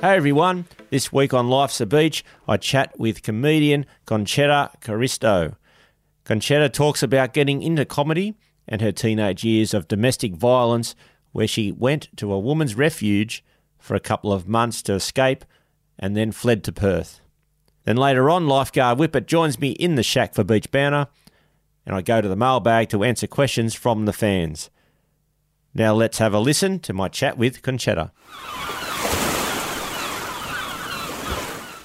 Hey everyone, this week on Life's a Beach, I chat with comedian Concetta Caristo. Concetta talks about getting into comedy and her teenage years of domestic violence, where she went to a woman's refuge for a couple of months to escape and then fled to Perth. Then later on, lifeguard Whippet joins me in the shack for Beach Banner, and I go to the mailbag to answer questions from the fans. Now let's have a listen to my chat with Concetta.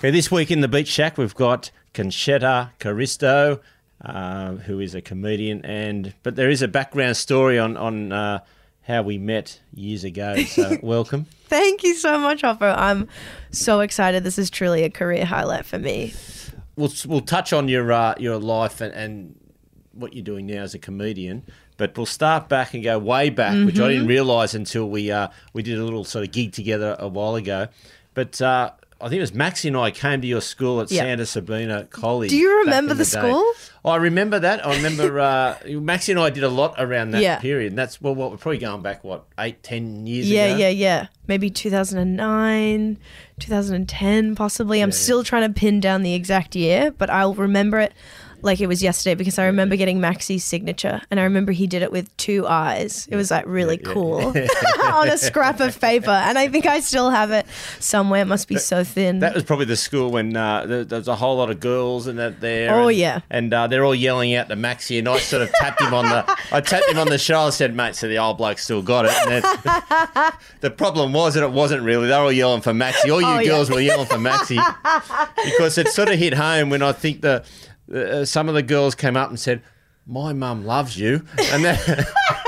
Okay, this week in the Beach Shack, we've got Concetta Caristo, uh, who is a comedian, and but there is a background story on on uh, how we met years ago. So welcome. Thank you so much, Hoppo. I'm so excited. This is truly a career highlight for me. We'll we'll touch on your uh, your life and, and what you're doing now as a comedian. But we'll start back and go way back, which I didn't realise until we uh, we did a little sort of gig together a while ago. But uh, I think it was Maxie and I came to your school at Yeah. Santa Sabina College. Do you remember in the school? Oh, I remember that. I remember uh, Maxie and I did a lot around that Yeah. period. And that's well, what we're probably going back what eight, ten years Yeah, ago. yeah, yeah. Yeah. Maybe 2009, 2010, possibly. I'm still trying to pin down the exact year, but I'll remember it like it was yesterday because I remember getting Maxie's signature and I remember he did it with two eyes. It was like really cool on a scrap of paper. And I think I still have it somewhere. It must be so thin. That was probably the school when uh, there, there was a whole lot of girls and that there. Oh, and, yeah. and uh, they're all yelling out to Maxie, and I sort of tapped him on the. I tapped him on the shoulder, and said, "Mate, so the old bloke still got it." And then, the problem was that it wasn't really. They were all yelling for Maxie. All you Oh, yeah. girls were yelling for Maxie because it sort of hit home when I think the uh, some of the girls came up and said. My mum loves you, and that,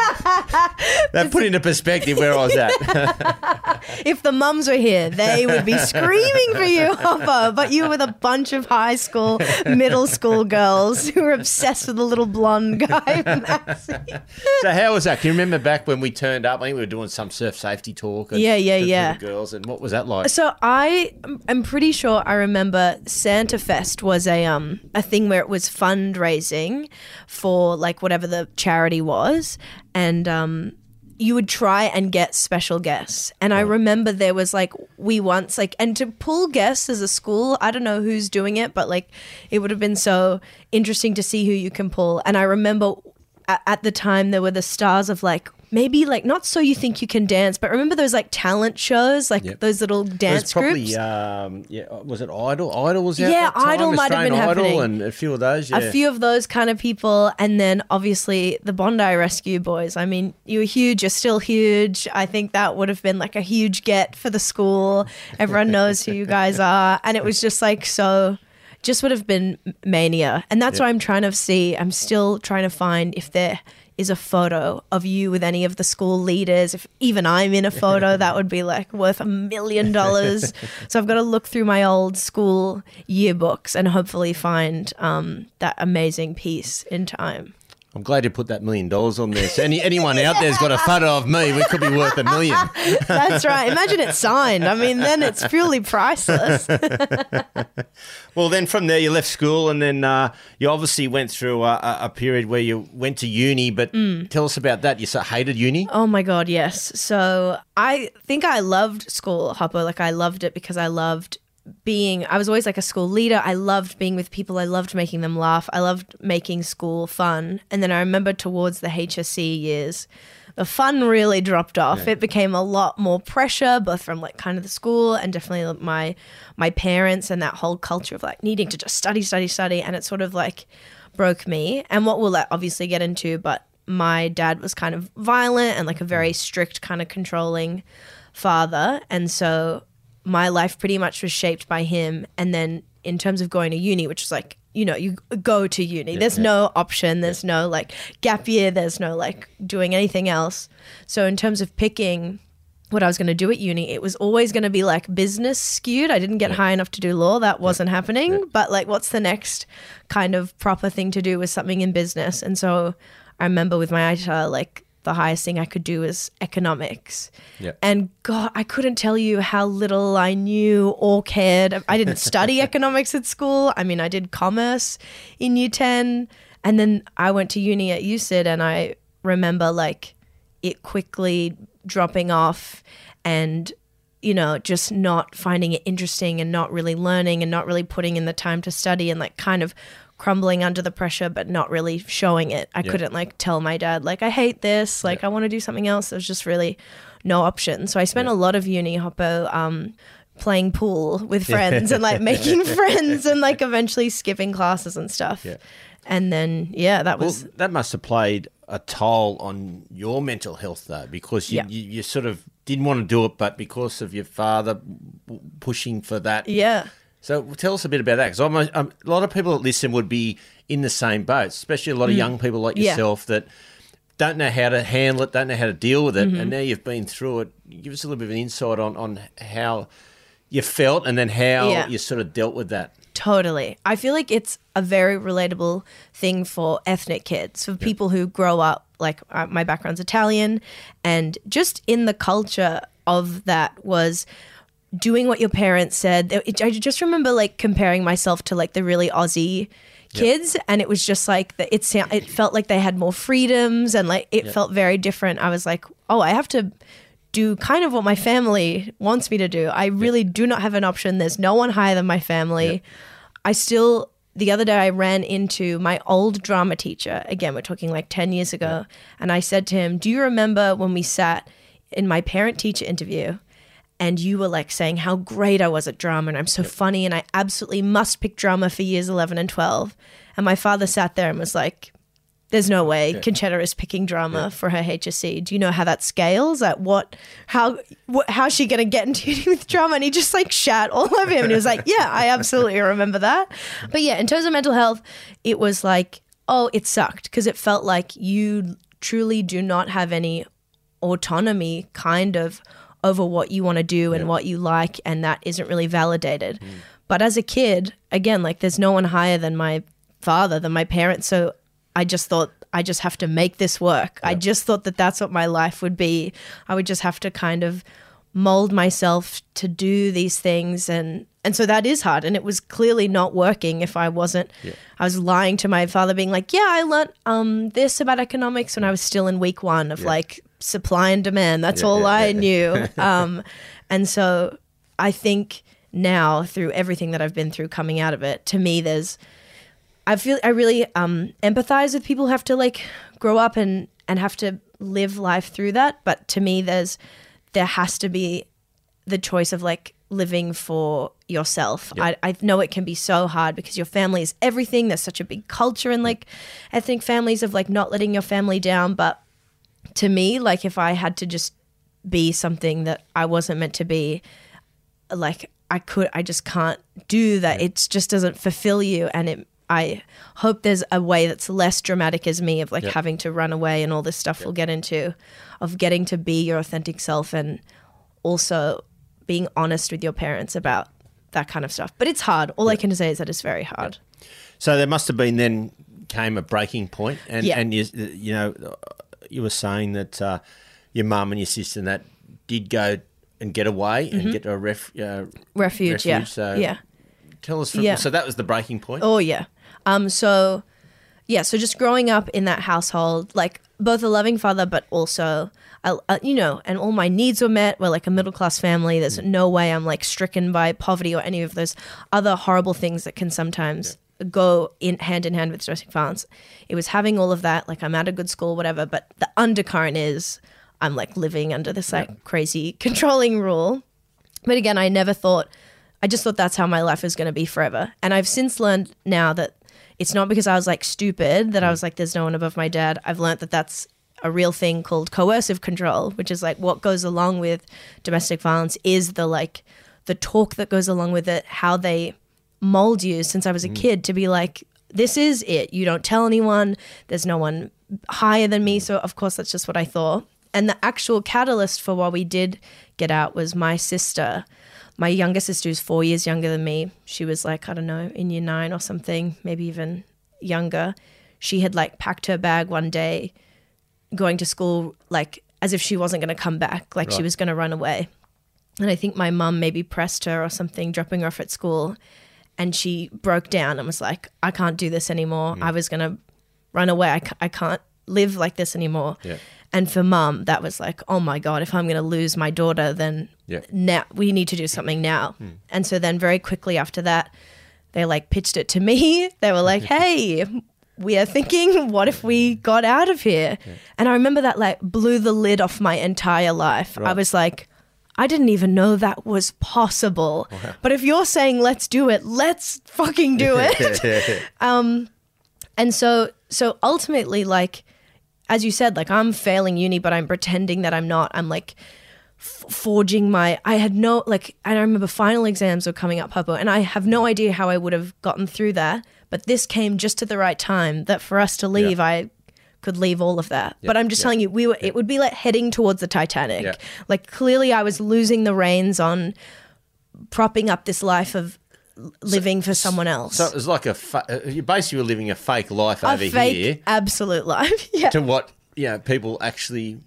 that put into perspective where I was at. if the mums were here, they would be screaming for you, Hoppo. But you were with a bunch of high school, middle school girls who were obsessed with the little blonde guy, So how was that? Can you remember back when we turned up? I think we were doing some surf safety talk. And Yeah, yeah, yeah. the girls, and what was that like? So I, I'm pretty sure I remember Santa Fest was a um a thing where it was fundraising for like whatever the charity was, and um Um, you would try and get special guests. And I remember there was like we once like and to pull guests as a school, I don't know who's doing it, but like it would have been so interesting to see who you can pull. And I remember at, at the time there were the stars of like maybe like not so you think you can dance, but remember those like talent shows, like Yep. those little dance probably groups. um, yeah. Was it Idol? Idol was out. Yeah? Idol might have been Idol happening. and a few of those. Yeah. A few of those kind of people, and then obviously the Bondi Rescue Boys. I mean, you were huge, you're still huge. I think that would have been like a huge get for the school. Everyone knows who you guys are. And it was just like so, just would have been mania. And that's Yeah. why I'm trying to see, I'm still trying to find if there is a photo of you with any of the school leaders. If even I'm in a photo, that would be like worth a million dollars. So I've got to look through my old school yearbooks and hopefully find um, that amazing piece in time. I'm glad you put that million dollars on there. So any, anyone out there's got a photo of me, we could be worth a million. That's right. Imagine it's signed. I mean, then it's purely priceless. Well, then from there you left school, and then uh, you obviously went through a, a- a period where you went to uni. But Mm. tell us about that. You so hated uni. Oh my god, yes. So I think I loved school, Hoppo. Like I loved it because I loved being I was always like a school leader. I loved being with people. I loved making them laugh. I loved making school fun. And then I remember towards the HSC years, the fun really dropped off. It became a lot more pressure, both from like kind of the school and definitely my my parents and that whole culture of like needing to just study, study, study. And it sort of like broke me. And what we'll obviously get into, but my dad was kind of violent and like a mm-hmm. very strict kind of controlling father and so my life pretty much was shaped by him and then in terms of going to uni which was like you know, you go to uni. There's no option. There's no like gap year. There's no like doing anything else. So in terms of picking what I was going to do at uni, it was always going to be like business skewed. I didn't get high enough to do law. That wasn't happening. But like, what's the next kind of proper thing to do with something in business. And so I remember with my ATAR, like the highest thing I could do was economics. Yeah. And God, I couldn't tell you how little I knew or cared. I didn't study economics at school. I mean, I did commerce in year 10. And then I went to uni at USYD and I remember like it quickly dropping off and, you know, just not finding it interesting and not really learning and not really putting in the time to study and like kind of crumbling under the pressure but not really showing it. I couldn't like tell my dad like I hate this, like I want to do something else. There was just really no option. So I spent a lot of uni hoppo um playing pool with friends and like making friends and like eventually skipping classes and stuff. Yeah. And then yeah, that Well, was that must have played a toll on your mental health, though, because you, Yeah. you, you sort of didn't want to do it, but because of your father pushing for that. yeah. So tell us a bit about that, because I'm, a- I'm- a lot of people that listen would be in the same boat, especially a lot of young people like Mm. Yeah. yourself that don't know how to handle it, don't know how to deal with it, Mm-hmm. and now you've been through it. Give us a little bit of an insight on, on how you felt and then how Yeah. you sort of dealt with that. Totally. I feel like it's a very relatable thing for ethnic kids, for people who grow up, like uh, my background's Italian, and just in the culture of that was doing what your parents said. It- I just remember like comparing myself to like the really Aussie kids and it was just like the, it sound, it felt like they had more freedoms and like it felt very different. I was like, "Oh, I have to do kind of what my family wants me to do. I really do not have an option. There's no one higher than my family. I still, the other day, I ran into my old drama teacher. Again, we're talking like 10 years ago. And I said to him, Do you remember when we sat in my parent teacher interview? And you were like saying how great I was at drama and I'm so funny and I absolutely must pick drama for years 11 and 12. And my father sat there and was like, there's no way Concetta is picking drama for her HSC. Do you know how that scales? At what, how, what, how's she going to get into with drama? And he just like shat all over him. And he was like, yeah, I absolutely remember that. But yeah, in terms of mental health, it was like, oh, it sucked because it felt like you truly do not have any autonomy kind of over what you want to do and what you like and that isn't really validated. But as a kid again like there's no one higher than my father than my parents so i just thought i just have to make this work. I just thought that that's what my life would be. I would just have to kind of mold myself to do these things and and so that is hard and it was clearly not working if i wasn't i was lying to my father being like yeah i learnt um this about economics when i was still in week one of like supply and demand that's all yeah, i yeah. knew um and so i think now through everything that i've been through coming out of it to me there's I feel I really um, empathize with people who have to like grow up and and have to live life through that. But to me, there's there has to be the choice of like living for yourself. I, I know it can be so hard because your family is everything. There's such a big culture and like ethnic families of like not letting your family down. But to me, like if I had to just be something that I wasn't meant to be, like I could I just can't do that. It just doesn't fulfill you and it I hope there's a way that's less dramatic as me of like having to run away and all this stuff we'll get into of getting to be your authentic self and also being honest with your parents about that kind of stuff. But it's hard. All I can say is that it's very hard. So there must have been then came a breaking point, and and you you know you were saying that uh, your mum and your sister and that did go and get away and get to a ref, uh, Mm-hmm. Refuge, yeah. So yeah. tell us. From, Yeah. So that was the breaking point. Oh yeah. Um. So, yeah. So just growing up in that household, like both a loving father, but also, I, uh, you know, and all my needs were met. We're like a middle class family. There's no way I'm like stricken by poverty or any of those other horrible things that can sometimes go in hand in hand with domestic violence. It was having all of that. Like I'm at a good school, whatever. But the undercurrent is I'm like living under this like crazy controlling rule. But again, I never thought, I just thought that's how my life was going to be forever. And I've since learned now that it's not because I was like stupid that I was mm. like, there's no one above my dad. I've learned that that's a real thing called coercive control, which is like what goes along with domestic violence is the like the talk that goes along with it, how they mold you since I was a mm. kid to be like, this is it. You don't tell anyone. There's no one higher than me. Mm. So, of course, that's just what I thought. And the actual catalyst for why we did get out was my sister. My younger sister, who's four years younger than me, she was like, I don't know, in year nine or something, maybe even younger. She had like packed her bag one day, going to school, like as if she wasn't going to come back, like she was going to run away. And I think my mum maybe pressed her or something, dropping her off at school. And she broke down and was like, I can't do this anymore. Mm. I was going to run away. I, I can't live like this anymore. Yeah. And for mum, that was like, oh my God, if I'm going to lose my daughter, then Yeah. now we need to do something now. Hmm. And so then very quickly after that, they like pitched it to me. They were like, hey, we are thinking, what if we got out of here? And I remember that like blew the lid off my entire life. I was like, I didn't even know that was possible. But if you're saying let's do it, let's fucking do it. Um, and so so ultimately like as you said like i'm failing uni but i'm pretending that i'm not i'm like f- forging my i had no like i remember final exams were coming up Papa, and i have no idea how i would have gotten through that but this came just at the right time that for us to leave i could leave all of that but i'm just telling you we were it would be like heading towards the titanic like clearly i was losing the reins on propping up this life of living for someone else So it was like a fa- uh, you basically were living a fake life a over fake here absolute life yeah to what you know people actually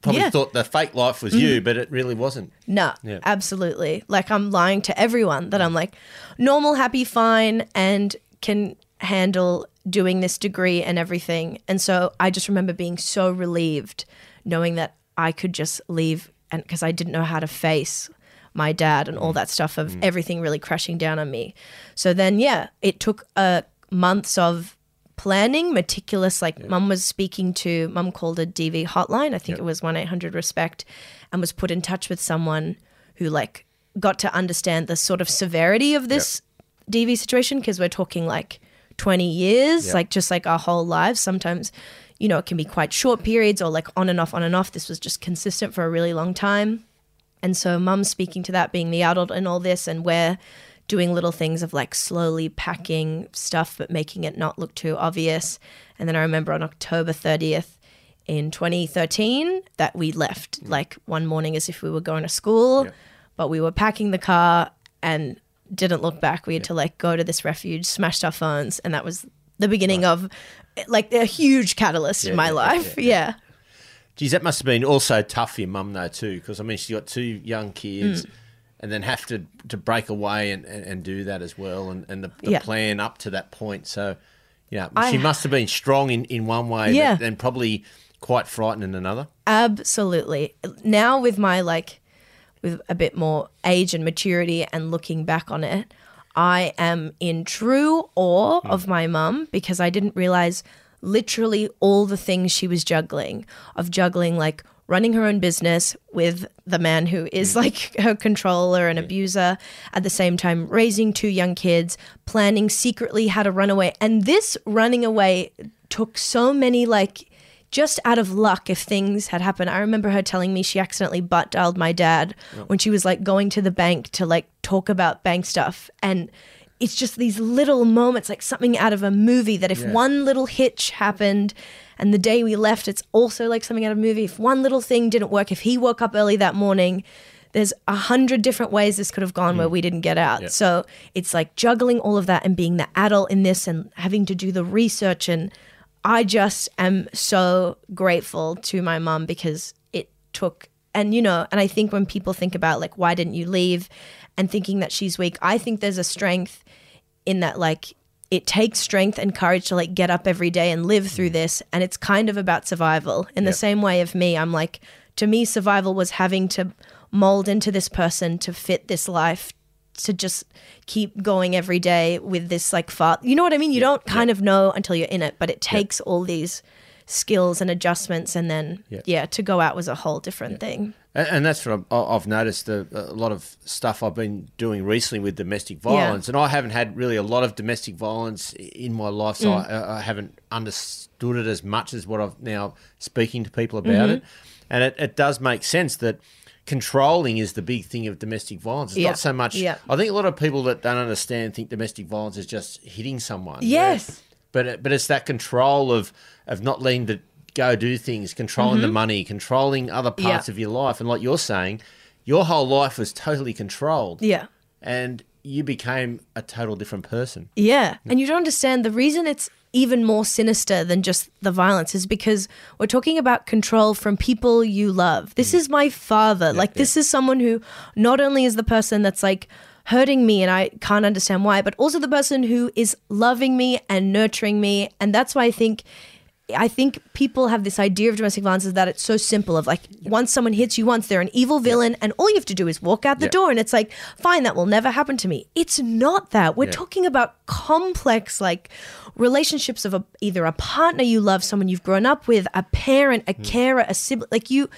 probably Yeah. Thought the fake life was you, but it really wasn't. No, Yeah. absolutely. Like I'm lying to everyone that I'm like normal, happy, fine, and can handle doing this degree and everything. And so I just remember being so relieved knowing that I could just leave and because I didn't know how to face my dad and all that stuff of everything really crashing down on me. So then yeah, it took uh, months of planning, meticulous. Like mum was speaking to, mum called a DV hotline. I think it was 1 800 Respect and was put in touch with someone who like got to understand the sort of severity of this DV situation because we're talking like 20 years, Yep. like just like our whole lives. Sometimes, you know, it can be quite short periods or like on and off, on and off. This was just consistent for a really long time. And so mum's speaking to that being the adult in all this and we're doing little things of like slowly packing stuff but making it not look too obvious. And then I remember on October 30th in 2013 that we left mm. like one morning as if we were going to school, Yeah. but we were packing the car and didn't look back. We had to like go to this refuge, smashed our phones, and that was the beginning of like a huge catalyst Yeah, in my yeah, life. yeah, yeah. Geez, that must have been also tough for your mum though too, because I mean she's got two young kids, Mm. and then have to to break away and, and, and do that as well, and, and the, the plan up to that point. So, yeah, I- she must have been strong in, in one way, Yeah. but, and probably quite frightened in another. Absolutely. Now with my like with a bit more age and maturity and looking back on it, I am in true awe hmm. of my mum because I didn't realize literally all the things she was juggling of juggling like running her own business with the man who is hmm. like her controller and abuser at the same time raising two young kids planning secretly how to run away. And this running away took so many like just out of luck if things had happened. I remember her telling me she accidentally butt dialed my dad when she was like going to the bank to like talk about bank stuff. And it's just these little moments, like something out of a movie that if Yeah. one little hitch happened and the day we left, it's also like something out of a movie. If one little thing didn't work, if he woke up early that morning, there's a hundred different ways this could have gone where mm. we didn't get out. Yeah. So it's like juggling all of that and being the adult in this and having to do the research and I just am so grateful to my mum because it took and you know and I think when people think about like why didn't you leave? And thinking that she's weak I think there's a strength in that like it takes strength and courage to like get up every day and live through mm. this. And it's kind of about survival. In the Yep. same way of me I'm like to me survival was having to mold into this person to fit this life to just keep going every day with this like far you know what i mean? You don't kind of know until you're in it but it takes all these skills and adjustments and then Yeah. yeah to go out was a whole different thing. And, and that's what I've, noticed a, a lot of stuff I've been doing recently with domestic violence, and I haven't had really a lot of domestic violence in my life, so mm. I, I haven't understood it as much as what I've now speaking to people about mm-hmm. it, and it, it does make sense that controlling is the big thing of domestic violence. It's Yeah. not so much. Yeah. I think a lot of people that don't understand think domestic violence is just hitting someone. Yes. But it- but it's that control of of not letting the go do things, controlling the money, controlling other parts Mm-hmm. Yeah. of your life, and like you're saying, your whole life was totally controlled, Yeah. and you became a total different person. Yeah. And you don't understand the reason it's even more sinister than just the violence is because we're talking about control from people you love. This is my father. like, this is someone who not only is the person that's like hurting me and I can't understand why, but also the person who is loving me and nurturing me. And that's why I think. I think people have this idea of domestic violence is that it's so simple of like once someone hits you once they're an evil villain and all you have to do is walk out the Yeah. door and it's like fine that will never happen to me. It's not that. We're Yeah. talking about complex like relationships of a, either a partner you love, someone you've grown up with, a parent, Mm. a carer, a sibling. Like you,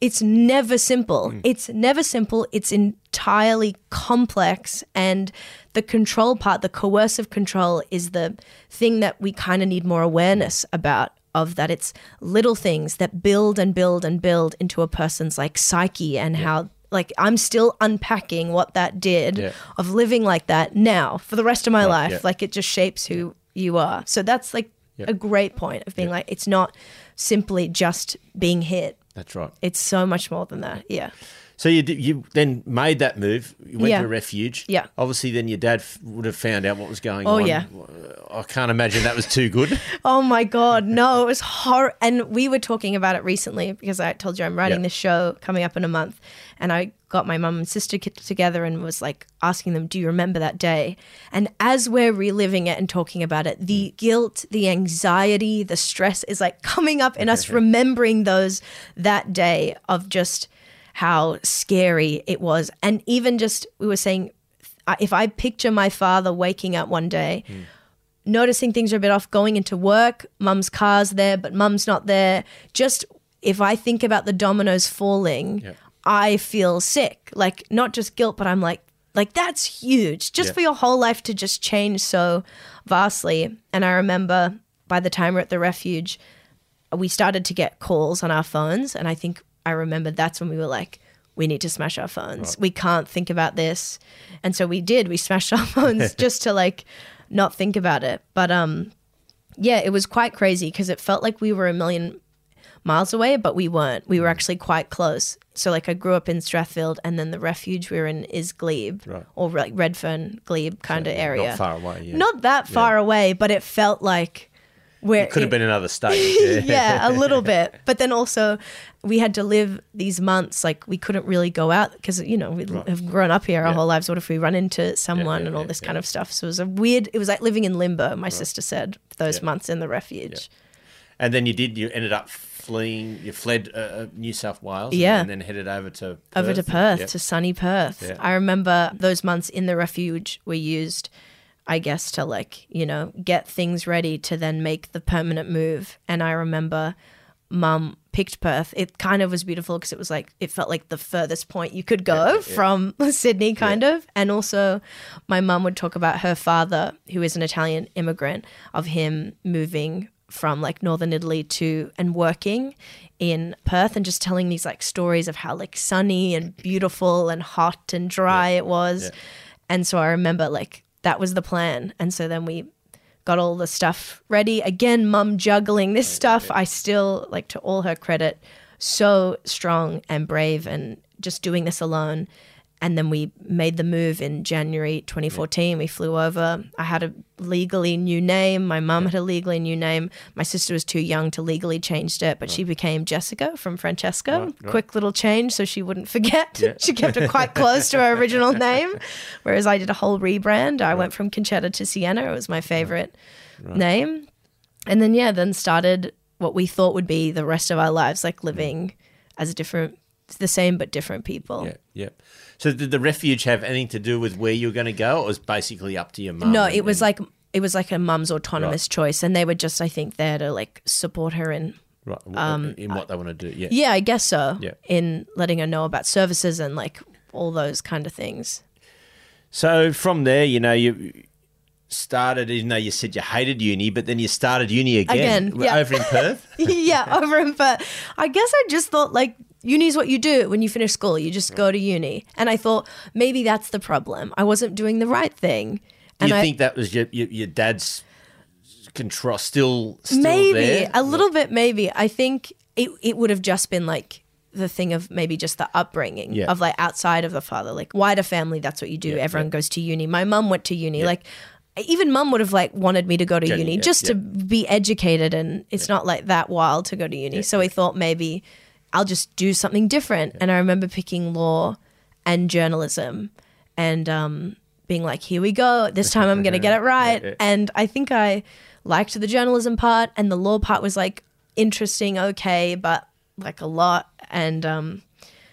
it's never simple. Mm. It's never simple. It's entirely complex, and the control part, the coercive control, is the thing that we kind of need more awareness about. Of that, it's little things that build and build and build into a person's like psyche and how like I'm still unpacking what that did Yeah. of living like that now for the rest of my life. yeah. Like it just shapes who you are. So that's like Yeah. a great point of being like, it's not simply just being hit. That's right. It's so much more than that. Yeah. So you you then made that move. You went Yeah. to refuge. Yeah. Obviously, then your dad f- would have found out what was going Oh, on. yeah. Uh, I can't imagine that was too good. Oh my God. No, it was horror. And we were talking about it recently because I told you I'm writing Yeah. this show coming up in a month. And I got my mum and sister together and was like asking them, Do you remember that day? And as we're reliving it and talking about it, the Mm. guilt, the anxiety, the stress is like coming up in us remembering those that day of just how scary it was. And even just, we were saying, if I picture my father waking up one day, noticing things are a bit off, going into work, mum's car's there, but mum's not there. Just if I think about the dominoes falling, Yeah. I feel sick. Like not just guilt, but I'm like, like that's huge. Just Yeah. for your whole life to just change so vastly. And I remember by the time we're at the refuge, we started to get calls on our phones, and I think I remember that's when we were like, we need to smash our phones. We can't think about this. And so we did. We smashed our phones just to like not think about it. But um yeah, it was quite crazy because it felt like we were a million miles away, but we weren't. We were mm. actually quite close. So like I grew up in Strathfield and then the refuge we were in is Glebe Right. or like Redfern, Glebe kind of area. Not far away. Yeah. Not that far away, but it felt like where it Could have been another state. Yeah. yeah, a little bit. But then also, we had to live these months like we couldn't really go out because you know we have grown up here our Yeah. whole lives. What if we run into someone yeah, and all this yeah. kind of stuff? So it was a weird. It was like living in limbo. My sister said those Yeah. months in the refuge. And then you did. You ended up fleeing. You fled uh, uh, New South Wales. Yeah. And then headed over to Perth. over to Perth Yeah. to sunny Perth. Yeah. I remember those months in the refuge were used, I guess, to like, you know, get things ready to then make the permanent move. And I remember mum picked Perth. It kind of was beautiful because it was like, it felt like the furthest point you could go from Sydney, kind of. And also, my mum would talk about her father, who is an Italian immigrant, of him moving from like northern Italy to and working in Perth and just telling these like stories of how like sunny and beautiful and hot and dry it was. Yeah. And so I remember like that was the plan. And so then we got all the stuff ready. Again, mum juggling this stuff. I still like to all her credit, so strong and brave and just doing this alone. And then we made the move in January 2014. We flew over. I had a legally new name. My mum had a legally new name. My sister was too young to legally change it, but she became Jessica from Francesca. Right, right. Quick little change so she wouldn't forget. Yeah. she kept it quite close to her original name. Whereas I did a whole rebrand. I went from Concetta to Sienna. It was my favorite name. And then, yeah, then started what we thought would be the rest of our lives, like living mm. as a different, the same but different people. Yeah. Yeah. So did the refuge have anything to do with where you were going to go? Or it was basically up to your mum. No, and- it was like it was like a mum's autonomous choice, and they were just, I think, there to like support her in. right, w- in what they want to do. Yeah. um, Yeah, I guess so. Yeah. In letting her know about services and like all those kind of things. So from there, you know, you started. even though you said you hated uni, but then you started uni again, Again, yeah. over in Perth. yeah, over in Perth. I guess I just thought like uni's what you do when you finish school. You just go to uni. And I thought maybe that's the problem. I wasn't doing the right thing. And you I, think that was your your, your dad's control still still maybe there? a little bit maybe i think it, it would have just been like the thing of maybe just the upbringing Yeah. of like outside of the father like wider family that's what you do everyone goes to uni my mum went to uni like even mum would have like wanted me to go to Yeah, uni yeah, just to be educated and it's not like that wild to go to uni so we thought maybe i'll just do something different. And i remember picking law and journalism and um being like here we go. This time i'm gonna get it right. And i think i liked the journalism part and the law part was like interesting okay but like a lot. And um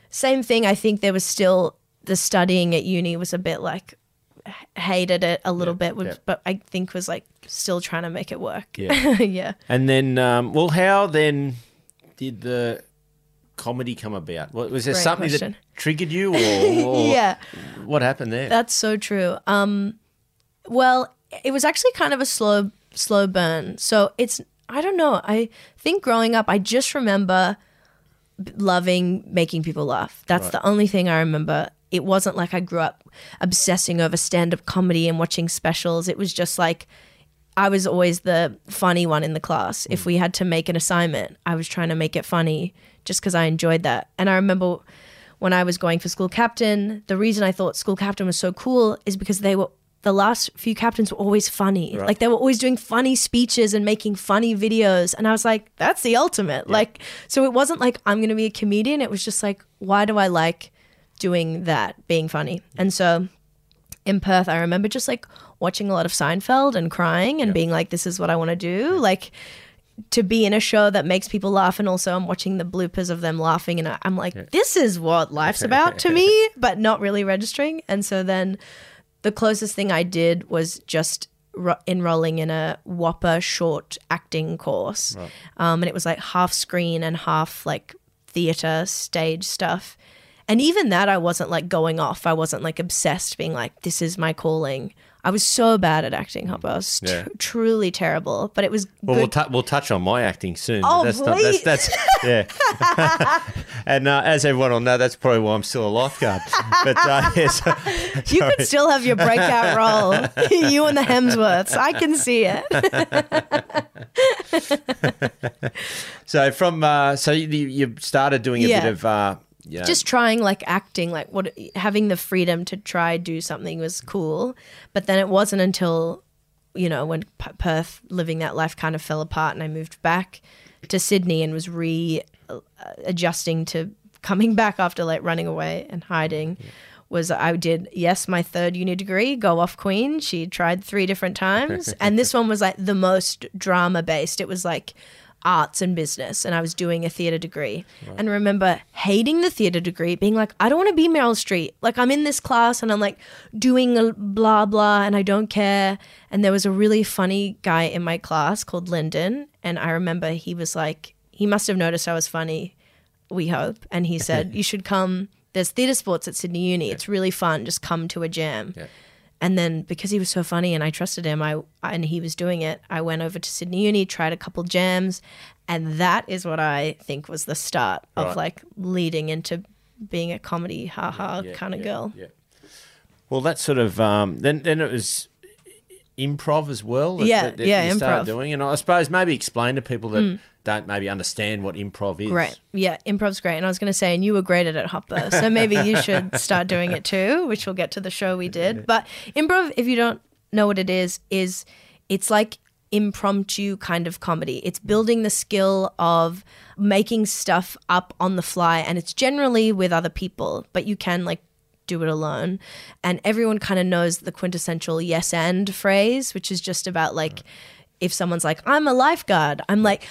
same thing i think there was still the studying at uni was a bit like hated it a little bit but i think was like still trying to make it work. Yeah. yeah. And then, um, well, how then did the comedy come about? Was there Great something question. that triggered you, or, or yeah what happened there? That's so true. Um, well, it was actually kind of a slow, slow burn. So it's I don't know. I think growing up, I just remember loving making people laugh. That's the only thing I remember. It wasn't like I grew up obsessing over stand-up comedy and watching specials. It was just like I was always the funny one in the class. If we had to make an assignment, I was trying to make it funny just because I enjoyed that. And I remember when I was going for school captain, the reason I thought school captain was so cool is because they were the last few captains were always funny. Like they were always doing funny speeches and making funny videos. And I was like, that's the ultimate. Like, so it wasn't like I'm going to be a comedian. It was just like, why do I like doing that, being funny? And so in Perth, I remember just like watching a lot of Seinfeld and crying and being like, this is what I want to do. Like, to be in a show that makes people laugh, and also I'm watching the bloopers of them laughing, and I'm like, this is what life's about to me, but not really registering. And so then the closest thing I did was just ro- enrolling in a WAAPA short acting course. Um, and it was like half screen and half like theater stage stuff. And even that, I wasn't like going off. I wasn't like obsessed, being like, this is my calling. I was so bad at acting, Hoppo. I was tr- Yeah. truly terrible, but it was Well, good. we'll, tou we'll touch on my acting soon. Oh, that's not, that's, please. that's yeah. and uh, as everyone will know, that's probably why I'm still a lifeguard. But uh, yes, you could still have your breakout role. you and the Hemsworths. I can see it. so from uh, so you, you started doing a Yeah. bit of know, just trying like acting like what having the freedom to try do something was cool but then it wasn't until you know when P- perth living that life kind of fell apart and i moved back to sydney and was re uh, adjusting to coming back after like running away and hiding was i did yes my third uni degree go off queen. She tried three different times. And this one was like the most drama based it was like arts and business and I was doing a theater degree. And I remember hating the theater degree, being like, I don't want to be Meryl Streep. Like I'm in this class and I'm like doing a blah blah and I don't care. And there was a really funny guy in my class called Lyndon. And I remember he was like, he must have noticed I was funny, we hope. And he said, You should come. There's theater sports at Sydney Uni. It's really fun. Just come to a jam. And then because he was so funny and I trusted him, I and he was doing it, I went over to Sydney Uni, tried a couple jams, and that is what I think was the start of Right. like leading into being a comedy haha yeah, kind of yeah, girl. Yeah. Well, that sort of um, then then it was improv as well. that- Yeah, that- that yeah, you improv. Mm. doing, and I suppose maybe explain to people that don't maybe understand what improv is. Great. Yeah, improv's great. And I was going to say, and you were great at it, Hoppo. So maybe you should start doing it too, which we'll get to the show we did. But improv, if you don't know what it is, is it's like impromptu kind of comedy. It's building the skill of making stuff up on the fly, and it's generally with other people, but you can like do it alone. And everyone kind of knows the quintessential yes and phrase, which is just about like if someone's like, I'm a lifeguard, I'm like,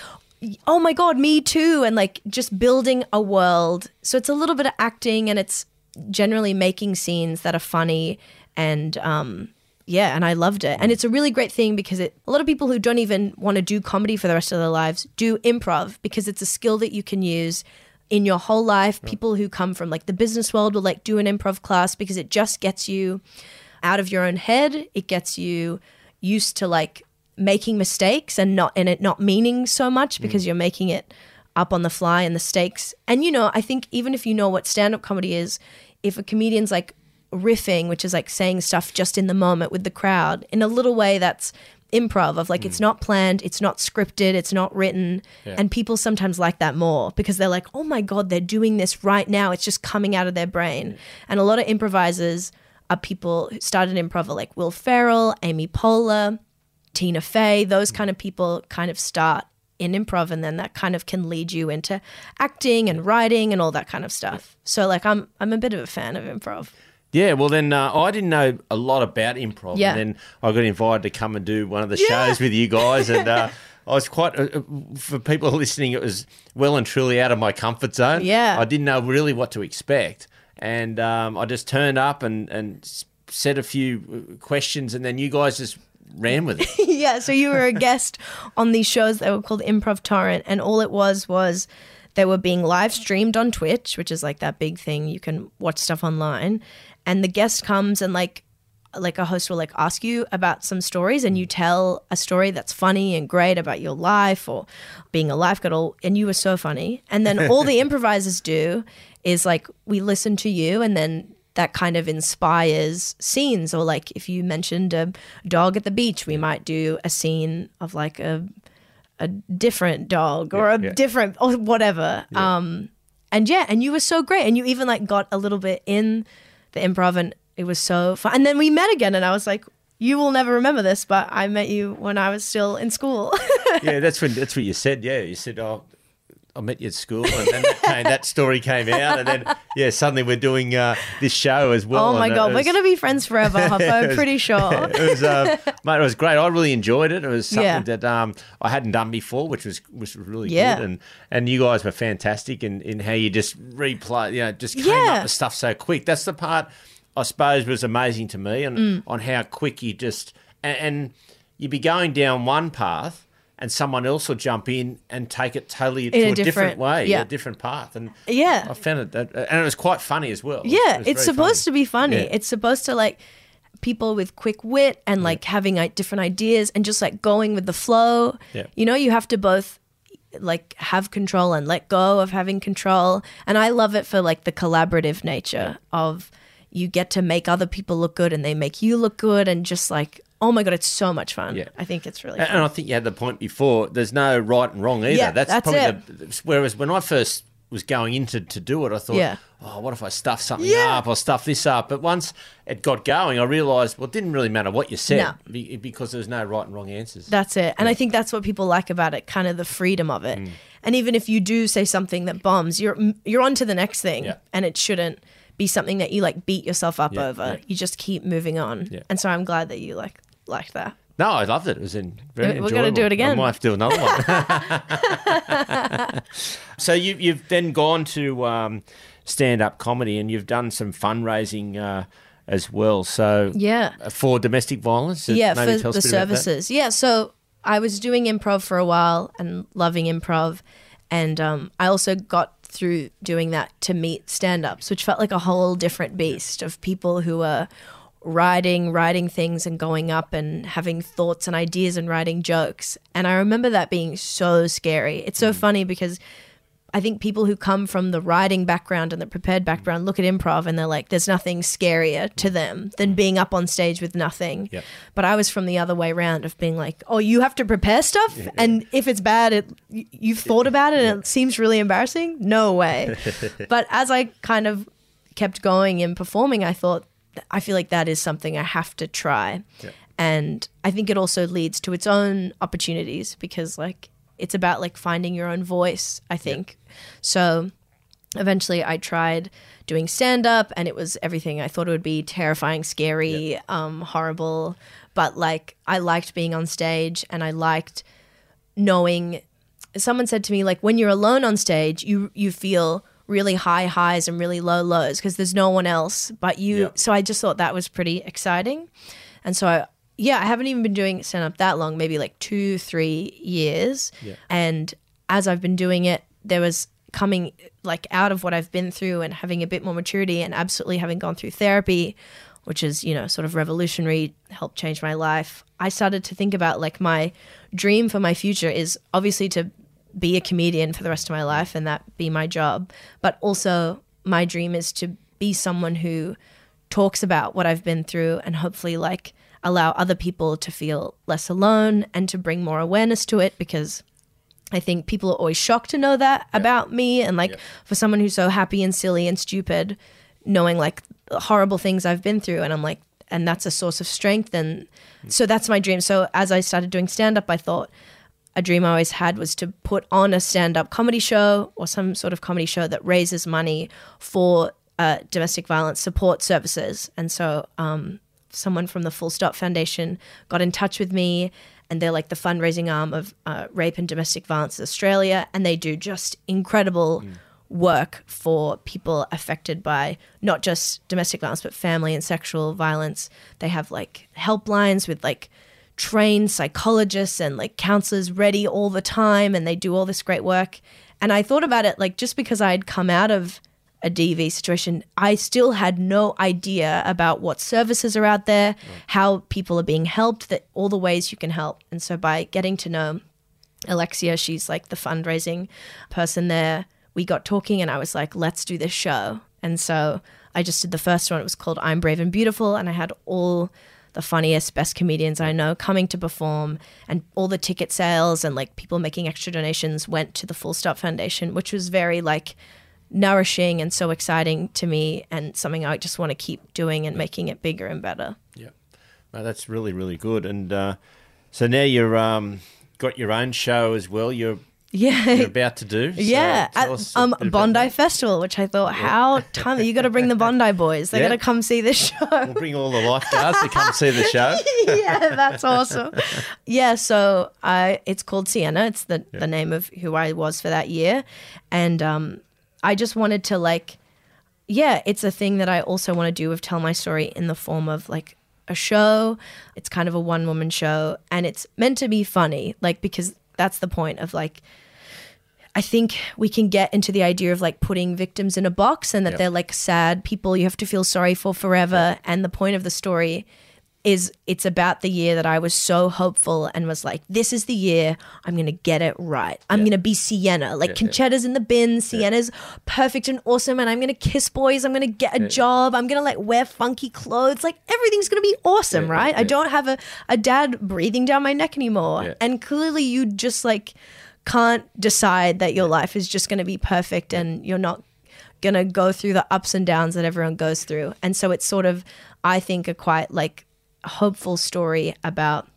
oh my God, me too. And like just building a world. So it's a little bit of acting and it's generally making scenes that are funny and, um, yeah, and I loved it. And it's a really great thing because it a lot of people who don't even want to do comedy for the rest of their lives do improv because it's a skill that you can use in your whole life. People who come from like the business world will like do an improv class because it just gets you out of your own head. It gets you used to like making mistakes and not and it not meaning so much mm. because you're making it up on the fly and the stakes. And you know, I think even if you know what stand up comedy is, if a comedian's like riffing, which is like saying stuff just in the moment with the crowd in a little way that's improv of like it's mm. not planned, it's not scripted, it's not written. And people sometimes like that more because they're like, oh my God, they're doing this right now. It's just coming out of their brain. And a lot of improvisers are people who started improv like Will Ferrell, Amy Poehler, Tina Fey, those kind of people kind of start in improv and then that kind of can lead you into acting and writing and all that kind of stuff. So like I'm I'm a bit of a fan of improv. Yeah, well, then uh, I didn't know a lot about improv. Yeah. And then I got invited to come and do one of the Yeah. shows with you guys. And uh, I was quite, uh, uh, for people listening, it was well and truly out of my comfort zone. Yeah. I didn't know really what to expect. And um, I just turned up and, and said a few uh, questions, and then you guys just ran with it. yeah, so you were a guest on these shows that were called Improv Torrent, and all it was was they were being live streamed on Twitch, which is like that big thing. You can watch stuff online, and the guest comes and like like a host will like ask you about some stories and you tell a story that's funny and great about your life or being a lifeguard or, and you were so funny. And then all the improvisers do is like we listen to you and then that kind of inspires scenes. Or like if you mentioned a dog at the beach we might do a scene of like a a different dog or a yeah. different or whatever. Um and yeah and you were so great. And you even like got a little bit in the improv and it was so fun. And then we met again and i was like you will never remember this but i met you when i was still in school. Yeah, that's when that's what you said. Yeah, you said, "Oh, I met you at school," and then that, came, that story came out, and then yeah, suddenly we're doing uh, this show as well. oh my god we're gonna be friends forever Hoppo, i'm pretty sure it was, uh, mate, it was great. I really enjoyed it. It was something Yeah. that um, I hadn't done before, which was was really Yeah. good. And and you guys were fantastic in, in how you just replay, you know, just came Yeah. up with stuff so quick. That's the part I suppose was amazing to me, and Mm. on how quick you just and, and you'd be going down one path. And someone else will jump in and take it totally to a different, different- way, yeah. a different path, and Yeah. I found it, that, and it was quite funny as well. It was- Yeah, it was it's supposed to be funny. Yeah. It's supposed to like people with quick wit and like having like different ideas and just like going with the flow. Yeah. You know, you have to both like have control and let go of having control. And I love it for like the collaborative nature of you get to make other people look good and they make you look good and just like oh my god, it's so much fun. Yeah. I think it's really fun. and I think you had the point before. There's no right and wrong either. Yeah, that's, that's probably the. Whereas when I first was going into to do it, I thought, Yeah. oh, what if I stuff something Yeah. up or stuff this up? But once it got going, I realised, well, it didn't really matter what you said No. because there was no right and wrong answers. That's it. And I think that's what people like about it, kind of the freedom of it. Mm. And even if you do say something that bombs, you're you're on to the next thing. Yeah. And it shouldn't be something that you like beat yourself up Yeah, over. yeah. You just keep moving on. Yeah. And so I'm glad that you like liked that. no, I loved it. It was in, very We're gonna do it again. I might have to do another one. so you, you've then gone to um, stand-up comedy and you've done some fundraising uh, as well. So Yeah. for domestic violence, uh, yeah, for the a bit about that. services. Yeah, so I was doing improv for a while and loving improv, and um, I also got through doing that to meet stand-ups, which felt like a whole different beast of people who are writing, writing things, and going up and having thoughts and ideas and writing jokes. And I remember that being so scary. It's Mm. so funny because. I think people who come from the writing background and the prepared background look at improv and they're like, there's nothing scarier to them than being up on stage with nothing. Yep. But I was from the other way around of being like, oh, you have to prepare stuff, and if it's bad, it you've thought about it and it seems really embarrassing. No way. but as I kind of kept going and performing, I thought, I feel like that is something I have to try, and I think it also leads to its own opportunities because like it's about like finding your own voice. I think so eventually I tried doing stand up and it was everything I thought it would be terrifying, scary, um, horrible. But like I liked being on stage and I liked knowing someone said to me like when you're alone on stage you you feel really high highs and really low lows because there's no one else but you Yeah. so I just thought that was pretty exciting and so I, yeah I haven't even been doing stand up that long maybe like 2 3 years Yeah. and as I've been doing it there was coming like out of what I've been through and having a bit more maturity and absolutely having gone through therapy which is you know sort of revolutionary helped change my life i started to think about like my dream for my future is obviously to be a comedian for the rest of my life and that be my job. But also, my dream is to be someone who talks about what I've been through and hopefully, like, allow other people to feel less alone and to bring more awareness to it because I think people are always shocked to know that about me. And, like, for someone who's so happy and silly and stupid, knowing like horrible things I've been through. And I'm like, and that's a source of strength. And so that's my dream. So as I started doing stand up, I thought, a dream I always had was to put on a stand up comedy show or some sort of comedy show that raises money for uh, domestic violence support services. And so um, someone from the Full Stop Foundation got in touch with me, and they're like the fundraising arm of uh, Rape and Domestic Violence Australia, and they do just incredible. Work for people affected by not just domestic violence, but family and sexual violence. They have like helplines with like trained psychologists and like counselors ready all the time and they do all this great work. And I thought about it like just because I'd come out of a DV situation, I still had no idea about what services are out there, how people are being helped, that all the ways you can help. And so by getting to know Alexia, she's like the fundraising person there. We got talking and I was like, let's do this show. And so I just did the first one. It was called I'm Brave and Beautiful. And I had all the funniest, best comedians I know coming to perform. And all the ticket sales and like people making extra donations went to the Full Stop Foundation, which was very like nourishing and so exciting to me and something I just want to keep doing and making it bigger and better. Yeah, no, that's really really good. And uh, so now you're um, got your own show as well. You're Yeah. you're about to do. So yeah, at um, Bondi. Festival, which I thought, how time you got to bring the Bondi boys. They Yeah. got to come see this show. We'll bring all the lifeguards to come see the show. yeah, that's awesome. Yeah, so I it's called Sienna. It's the the name of who I was for that year, and um, I just wanted to like, yeah, it's a thing that I also want to do of tell my story in the form of like a show. It's kind of a one woman show, and it's meant to be funny, like because that's the point of like. I think we can get into the idea of like putting victims in a box and that Yep. they're like sad people you have to feel sorry for forever. And the point of the story is it's about the year that I was so hopeful and was like, this is the year I'm to get it right. I'm going to be Sienna. Like Concetta's in the bin, Sienna's perfect and awesome. And I'm to kiss boys. I'm to get a job. I'm to like wear funky clothes. Like everything's to be awesome, Yeah, right? yeah, I don't have a, a dad breathing down my neck anymore. Yeah. And clearly you just like can't decide that your life is just to be perfect and you're not to go through the ups and downs that everyone goes through. And so it's sort of, I think, a quite like hopeful story about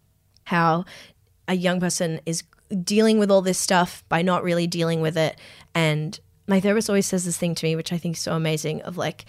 how a young person is dealing with all this stuff by not really dealing with it. And my therapist always says this thing to me, which I think is so amazing of like,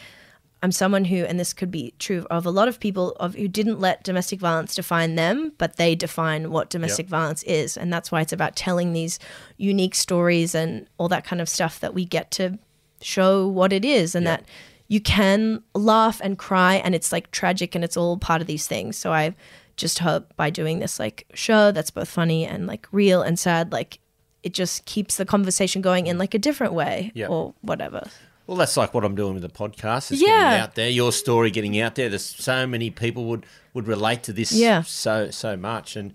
I'm someone who, and this could be true of a lot of people, of who didn't let domestic violence define them, but they define what domestic Yep. violence is, and that's why it's about telling these unique stories and all that kind of stuff that we get to show what it is, and Yep. that you can laugh and cry, and it's like tragic, and it's all part of these things. So I just hope by doing this like show that's both funny and like real and sad, like it just keeps the conversation going in like a different way Yep. or whatever. Well, that's like what I'm doing with the podcast. It's Yeah. getting out there. Your story getting out there. There's so many people would would relate to this. Yeah. So so much. And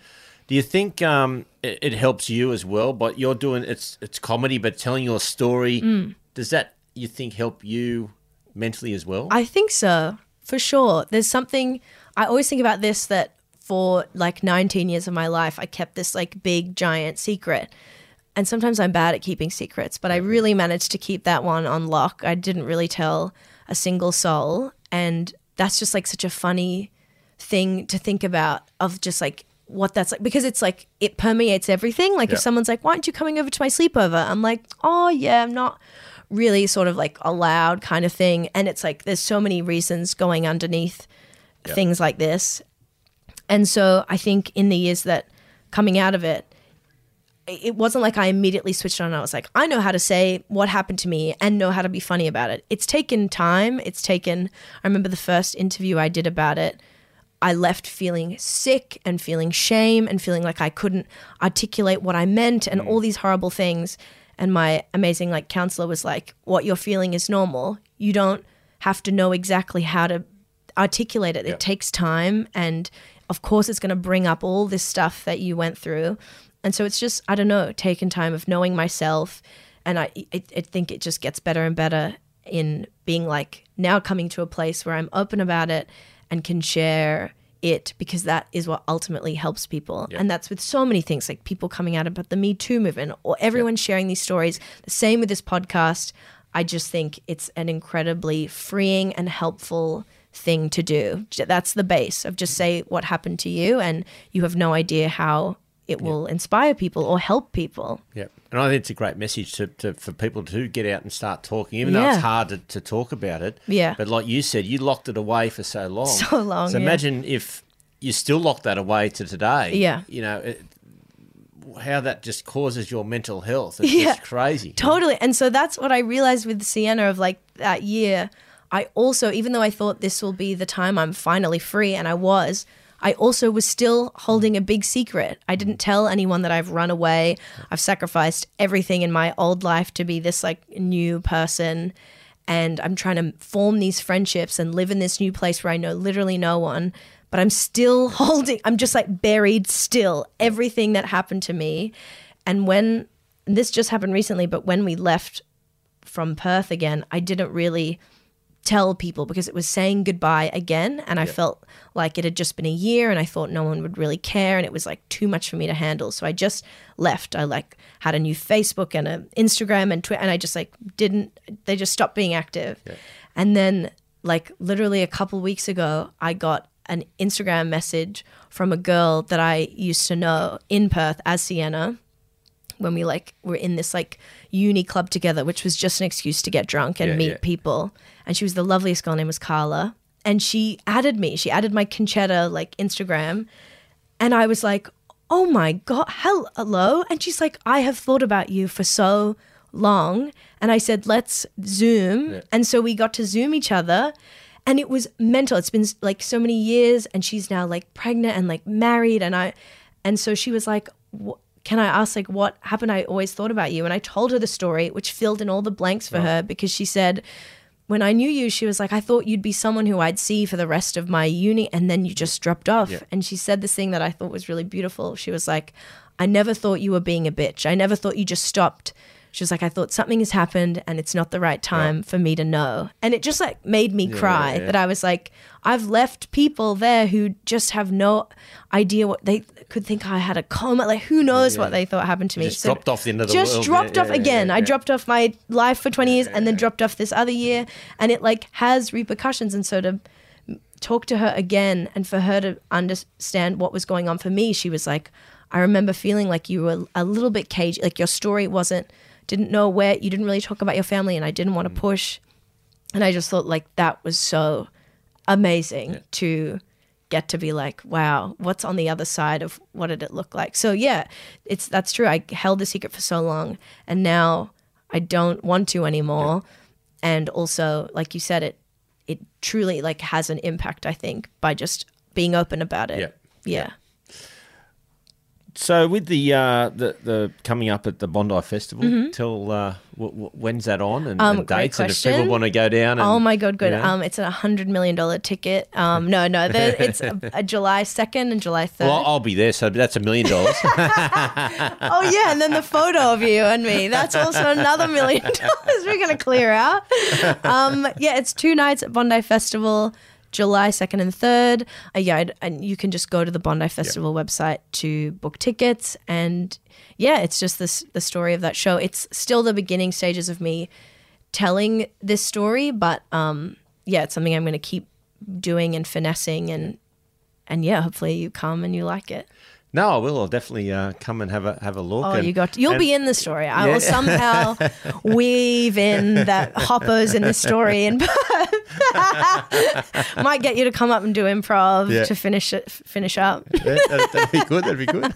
do you think um, it, it helps you as well? But you're doing it's it's comedy, but telling your story. Mm. Does that you think help you mentally as well? I think so, for sure. There's something I always think about this that for like 19 years of my life, I kept this like big giant secret. And sometimes I'm bad at keeping secrets, but I really managed to keep that one on lock. I didn't really tell a single soul. And that's just like such a funny thing to think about of just like what that's like because it's like it permeates everything. Like Yeah. if someone's like, Why aren't you coming over to my sleepover? I'm like, Oh yeah, I'm not really sort of like a loud kind of thing. And it's like there's so many reasons going underneath things like this. And so I think in the years that coming out of it, it wasn't like I immediately switched on and I was like, I know how to say what happened to me and know how to be funny about it. It's taken time. It's taken, I remember the first interview I did about it. I left feeling sick and feeling shame and feeling like I couldn't articulate what I meant and mm. all these horrible things. And my amazing like counselor was like, What you're feeling is normal. You don't have to know exactly how to articulate it. Yeah. It takes time and of course it's going to bring up all this stuff that you went through. And so it's just, I don't know, taking time of knowing myself. And I, I, I think it just gets better and better in being like now coming to a place where I'm open about it and can share it because that is what ultimately helps people. And that's with so many things like people coming out about the Me Too movement or everyone sharing these stories. The same with this podcast. I just think it's an incredibly freeing and helpful thing to do. That's the base of just say what happened to you and you have no idea how it will inspire people or help people. Yeah, and I think it's a great message to, to for people to get out and start talking, even though it's hard to, to talk about it. Yeah. But like you said, you locked it away for so long. So long, So yeah. imagine if you still lock that away to today. Yeah. You know, it, how that just causes your mental health. It's Yeah. just crazy. Totally. And so that's what I realized with Sienna of like that year. I also, even though I thought this will be the time I'm finally free, and I was, I also was still mm. holding a big secret. I didn't mm. tell anyone that I've run away. I've sacrificed everything in my old life to be this like new person. And I'm trying to form these friendships and live in this new place where I know literally no one. But I'm still holding, I'm just like buried still, everything that happened to me. And when and this just happened recently, but when we left from Perth again, I didn't really tell people because it was saying goodbye again. And I felt like it had just been a year and I thought no one would really care. And it was like too much for me to handle. So I just left. I like had a new Facebook and an Instagram and Twitter. And I just like didn't, they just stopped being active. And then, like, literally a couple weeks ago, I got an Instagram message from a girl that I used to know in Perth as Sienna when we like were in this like uni club together, which was just an excuse to get drunk and Yeah, meet yeah. people. And she was the loveliest girl. Her name was Carla, and she added me. She added my Concetta like Instagram, and I was like, "Oh my god, hello!" And she's like, "I have thought about you for so long," and I said, "Let's Zoom." And so we got to Zoom each other. And it was mental. It's been like so many years, and she's now like pregnant and like married. And I, and so she was like, can I ask like what happened? I always thought about you. And I told her the story, which filled in all the blanks for her because she said, when I knew you, she was like, I thought you'd be someone who I'd see for the rest of my uni. And then you just dropped off. And she said this thing that I thought was really beautiful. She was like, I never thought you were being a bitch. I never thought you just stopped. She was like, I thought something has happened and it's not the right time for me to know. And it just like made me cry yeah. that I was like, I've left people there who just have no idea what they could think I had a coma. Like, who knows what they thought happened to me? Just dropped off the end of the just world. dropped Yeah, off yeah, again. yeah, I dropped off my life for 20 years and then dropped off this other year. And it like has repercussions. And so to talk to her again and for her to understand what was going on for me, she was like, I remember feeling like you were a little bit cagey. Like your story wasn't, didn't know where, you didn't really talk about your family and I didn't want to mm. push. And I just thought like that was so amazing to get to be like, wow, what's on the other side of what did it look like? So yeah, it's that's true. I held the secret for so long and now I don't want to anymore. And also, like you said, it it truly like has an impact, I think, by just being open about it. Yeah. Yeah. So with the uh, the the coming up at the Bondi Festival, tell uh, w- w- when's that on and, Mm-hmm. Um, and dates, and if people want to go down. And, Oh my god, good. you know? Um, it's a hundred million dollar ticket. Um, no, no, it's a, a July second and July third. well, I'll I'll be there, so that's a million dollars. Oh yeah, and then the photo of you and me. That's also another million dollars we're gonna clear out. Um, yeah, it's two nights at Bondi Festival, July second and third. Uh, yeah, and you can just go to the Bondi Festival website to book tickets. And yeah, it's just this the story of that show. It's still the beginning stages of me telling this story, but um, yeah, it's something I'm gonna keep doing and finessing and and yeah, hopefully you come and you like it. No, I will. I'll definitely uh, come and have a have a look. Oh, and- you got. You'll and- be in the story. I Yeah. will somehow weave in that Hoppo's in the story, and might get you to come up and do improv Yeah. to finish it. Finish up. Yeah, that'd, that'd be good. That'd be good.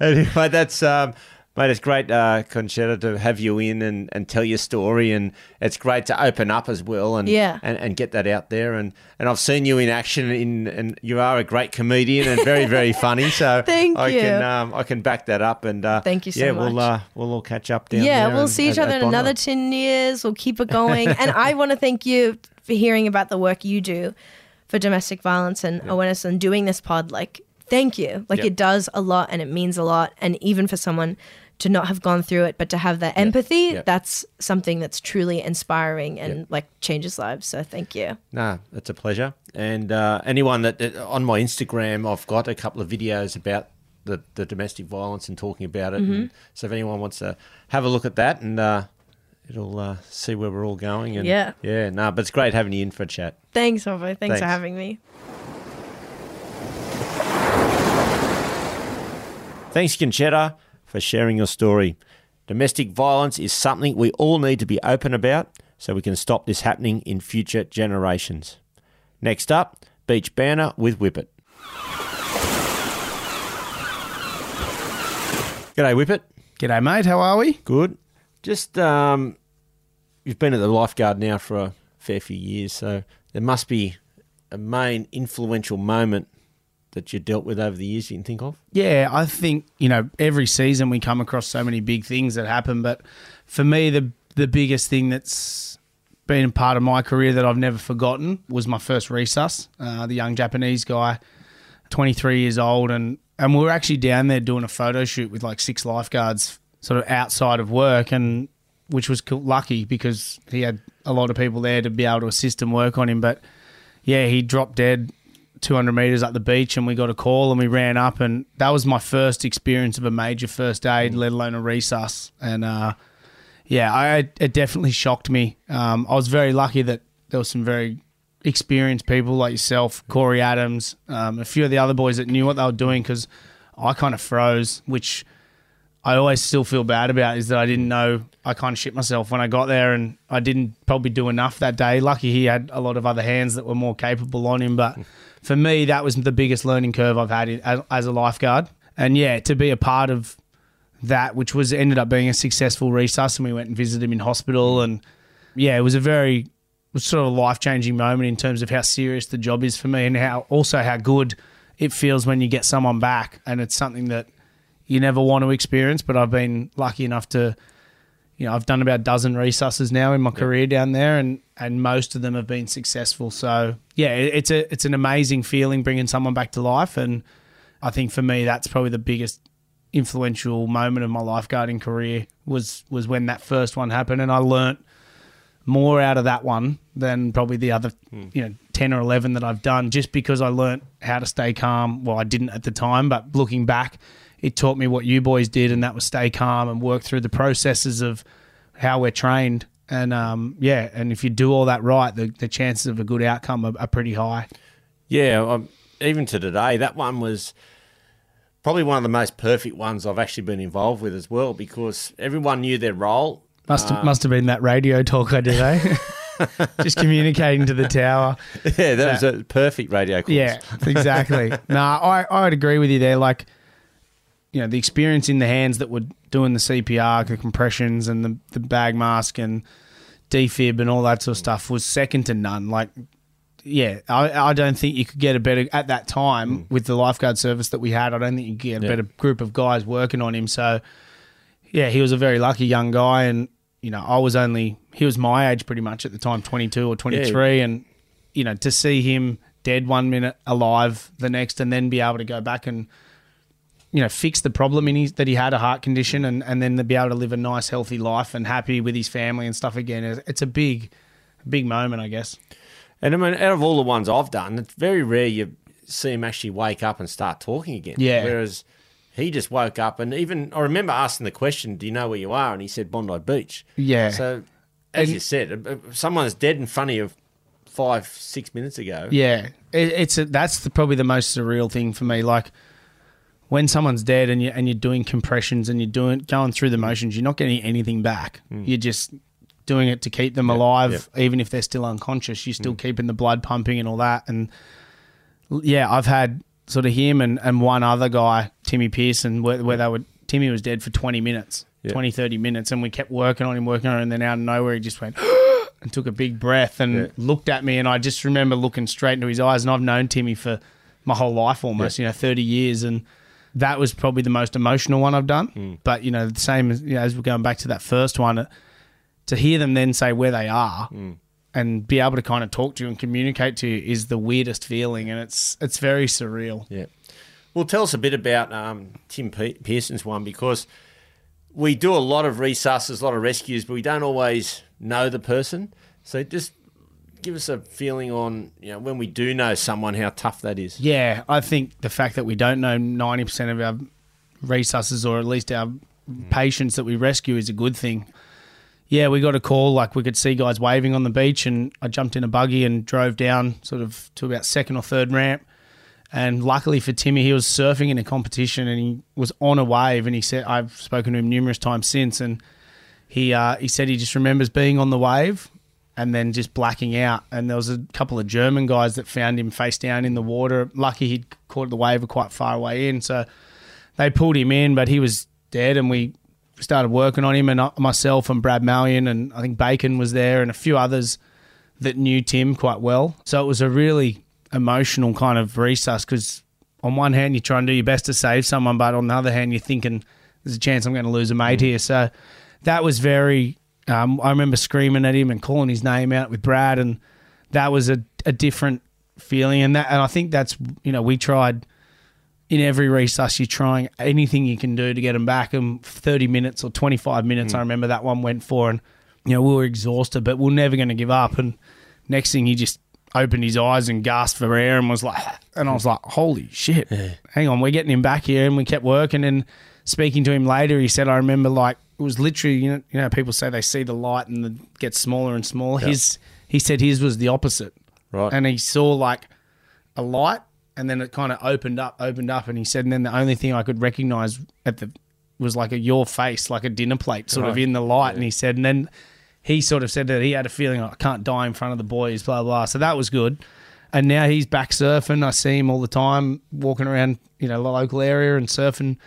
anyway, that's um, mate. It's great, uh, Concetta, to have you in and, and tell your story, and it's great to open up as well, and Yeah. and, and get that out there. And, and I've seen you in action, in and you are a great comedian and very very funny. So Thank I you. can um, I can back that up. And uh, Thank you so yeah, we'll uh, we'll all catch up down yeah, we'll and- see each other in another ten years. We'll keep it going, and I want to thank you for hearing about the work you do. for domestic violence and awareness and doing this pod. Like, thank you. Like, Yep. it does a lot and it means a lot. And even for someone to not have gone through it, but to have that empathy, Yep. that's something that's truly inspiring and like changes lives. So, thank you. No, it's a pleasure. And uh, anyone that that- on my Instagram, I've got a couple of videos about the, the domestic violence and talking about it. Mm-hmm. And so if anyone wants to have a look at that, and uh, it'll uh, see where we're all going. And Yeah. yeah. No, but it's great having you in for a chat. Thanks, Hoppo. Thanks, Thanks. for having me. Thanks, Concetta, for sharing your story. Domestic violence is something we all need to be open about so we can stop this happening in future generations. Next up, Beach Banner with Whippet. G'day, Whippet. G'day, mate. How are we? Good. Just, um, you've been at the lifeguard now for a fair few years, so there must be a main influential moment that you dealt with over the years you can think of. Yeah, I think you know every season we come across so many big things that happen, but for me, the the biggest thing that's been part of my career that I've never forgotten was my first resus. Uh, the young Japanese guy, 23 years old, and and we were actually down there doing a photo shoot with like six lifeguards, sort of outside of work, and which was lucky because he had a lot of people there to be able to assist and work on him. But yeah, he dropped dead 200 meters up the beach, and we got a call, and we ran up, and that was my first experience of a major first aid, let alone a resus, and uh, yeah, I it definitely shocked me. Um, I was very lucky that there was some very experienced people like yourself, Corey Adams, um, a few of the other boys that knew what they were doing because I kind of froze, which I always still feel bad about is that I didn't know. I kind of shit myself when I got there, and I didn't probably do enough that day. Lucky he had a lot of other hands that were more capable on him, but for me, that was the biggest learning curve I've had in, as, as a lifeguard. And yeah, to be a part of that, which was ended up being a successful resus, and we went and visited him in hospital, and yeah, it was a very was sort of a life changing moment in terms of how serious the job is for me, and how also how good it feels when you get someone back, and it's something that you never want to experience. But I've been lucky enough to, you know, I've done about a dozen resusces now in my career down there, and and most of them have been successful. So yeah, it, it's a it's an amazing feeling bringing someone back to life, and I think for me that's probably the biggest influential moment of my lifeguarding career was was when that first one happened, and I learnt more out of that one than probably the other, hmm. you know, 10 or 11 that I've done just because I learnt how to stay calm. Well, I didn't at the time, but looking back, it taught me what you boys did, and that was stay calm and work through the processes of how we're trained. And um, yeah, and if you do all that right, the, the chances of a good outcome are, are pretty high. Yeah, um, even to today, that one was probably one of the most perfect ones I've actually been involved with as well because everyone knew their role. Must have, must have been that radio talk I did, eh? Just communicating to the tower. Yeah, that was a perfect radio course. Yeah, exactly. no, I I'd agree with you there. Like, you know, the experience in the hands that were doing the CPR, the compressions, and the the bag mask and defib and all that sort of stuff was second to none. Like, yeah, I I don't think you could get a better at that time mm. with the lifeguard service that we had. I don't think you could get a Yeah. better group of guys working on him. So, yeah, he was a very lucky young guy, and you know, I was only he was my age pretty much at the time, twenty two or twenty three, and you know, to see him dead one minute, alive the next, and then be able to go back and you know fix the problem in his that he had a heart condition, and and then to be able to live a nice, healthy life and happy with his family and stuff again. It's- a big, big moment, I guess. And I mean, out of all the ones I've done, it's very rare you see him actually wake up and start talking again. Yeah. Whereas he just woke up and even, I remember asking the question, do you know where you are? And he said Bondi Beach. Yeah. So, as And- you said, uh, uh, someone's dead in front of you five, six minutes ago. Yeah, it, it's a, that's the, probably the most surreal thing for me. Like when someone's dead and you and you're doing compressions and you're doing going through the mm. motions, you're not getting anything back. Mm. You're just doing it to keep them alive, even if they're still unconscious. You're still mm. keeping the blood pumping and all that. And yeah, I've had sort of him and, and one other guy, Timmy Pearson, where, where they would Timmy was dead for 20 minutes, Yeah. 20, 30 minutes, and we kept working on him, working on him, and then out of nowhere he just went and took a big breath and Yeah. looked at me, and I just remember looking straight into his eyes, and I've known Timmy for my whole life almost, you know, 30 years, and that was probably the most emotional one I've done. But you know, the same as you know, as we're going back to that first one, uh, to hear them then say where they are, and be able to kind of talk to you and communicate to you is the weirdest feeling, and it's it's very surreal. Yeah. Well, tell us a bit about um, Tim Pe- Pearson's one because we do a lot of resusces, a lot of rescues, but we don't always know the person. So just give us a feeling on you know when we do know someone how tough that is. Yeah, I think the fact that we don't know ninety percent of our resusces or at least our patients that we rescue is a good thing. Yeah, we got a call like we could see guys waving on the beach, and I jumped in a buggy and drove down sort of to about second or third ramp. And luckily for Timmy, he was surfing in a competition and he was on a wave. And he said, I've spoken to him numerous times since, and he uh, he said he just remembers being on the wave and then just blacking out. And there was a couple of German guys that found him face down in the water. Lucky he'd caught the wave quite far away in, so they pulled him in, but he was dead. And we started working on him, and I- myself and Brad Mallion, and I think Bacon was there, and a few others that knew Tim quite well. So it was a really emotional kind of resus because on one hand you try and do your best to save someone, but on the other hand you're thinking there's a chance I'm going to lose a mate mm. here. So that was very. Um, I remember screaming at him and calling his name out with Brad, and that was a, a different feeling. And that, and I think that's you know we tried in every resus you're trying anything you can do to get them back. And 30 minutes or 25 minutes, I remember that one went for, and you know we were exhausted, but we're never going to give up. And next thing he just opened his eyes and gasped for air and was like, and I was like, holy shit, hang on, we're getting him back here, and we kept working. And speaking to him later, he said, I remember like it was literally, you know, you know, people say they see the light and it gets smaller and smaller. His, he said his was the opposite, Right. and he saw like a light and then it kind of opened up opened up and he said and then the only thing i could recognize at the was like a your face like a dinner plate sort of in the light and he said and then he sort of said that he had a feeling like, i can't die in front of the boys blah blah. So that was good. And now he's back surfing. I see him all the time walking around you know the local area and surfing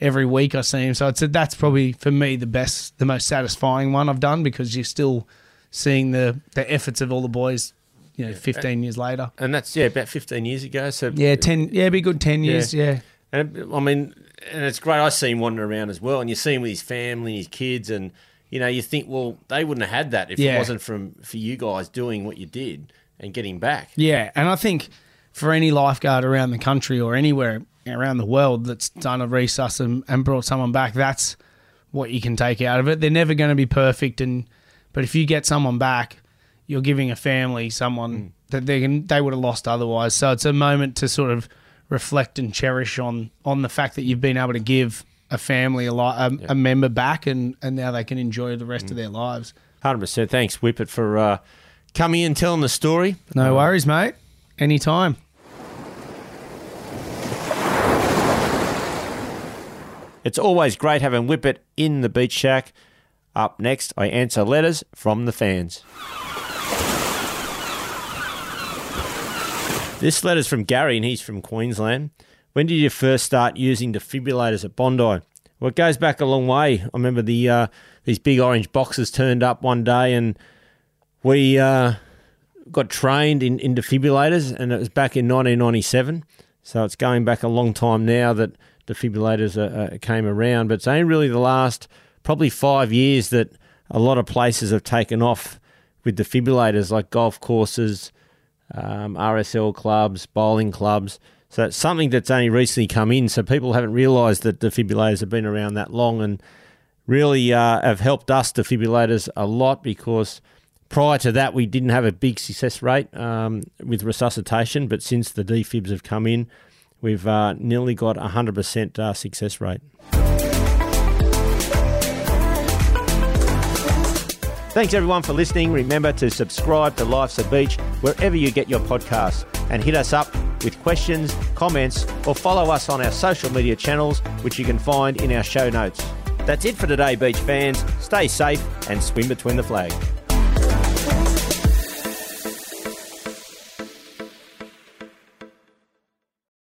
every week i see him so it's that's probably for me the best the most satisfying one i've done because you're still seeing the the efforts of all the boys you know 15 years later and that's yeah about 15 years ago. So yeah, ten. Yeah, be good ten years. Yeah, And I mean, and it's great. I see him wandering around as well, and you see him with his family, and his kids, and you know, you think, well, they wouldn't have had that if Yeah. it wasn't from for you guys doing what you did and getting back. yeah. And I think for any lifeguard around the country or anywhere around the world that's done a resus and, and brought someone back, that's what you can take out of it. They're never going to be perfect, and but if you get someone back, you're giving a family someone mm. that they can they would have lost otherwise. So it's a moment to sort of reflect and cherish on on the fact that you've been able to give a family a, li- a, a member back, and and now they can enjoy the rest of mm. their lives. Hundred percent. Thanks, Whippet, for uh, coming in, telling the story. No uh, worries, mate. Anytime. It's always great having Whippet in the beach shack. Up next, I answer letters from the fans. This letter's from Gary, and he's from Queensland. When did you first start using defibrillators at Bondi? Well, it goes back a long way. I remember the uh, these big orange boxes turned up one day, and we uh, got trained in, in defibrillators, and it was back in 1997. So it's going back a long time now that defibrillators uh, uh, came around. But it's only really the last probably five years that a lot of places have taken off with defibrillators, like golf courses, um, RSL clubs, bowling clubs. So it's something that's only recently come in. So people haven't realised that defibrillators have been around that long and really uh, have helped us defibrillators a lot because prior to that we didn't have a big success rate um, with resuscitation, but since the defibs have come in, we've uh, nearly got a hundred percent uh, success rate. Thanks everyone for listening. Remember to subscribe to Life's a Beach wherever you get your podcasts and hit us up with questions, comments, or follow us on our social media channels, which you can find in our show notes. That's it for today, beach fans. Stay safe and swim between the flags.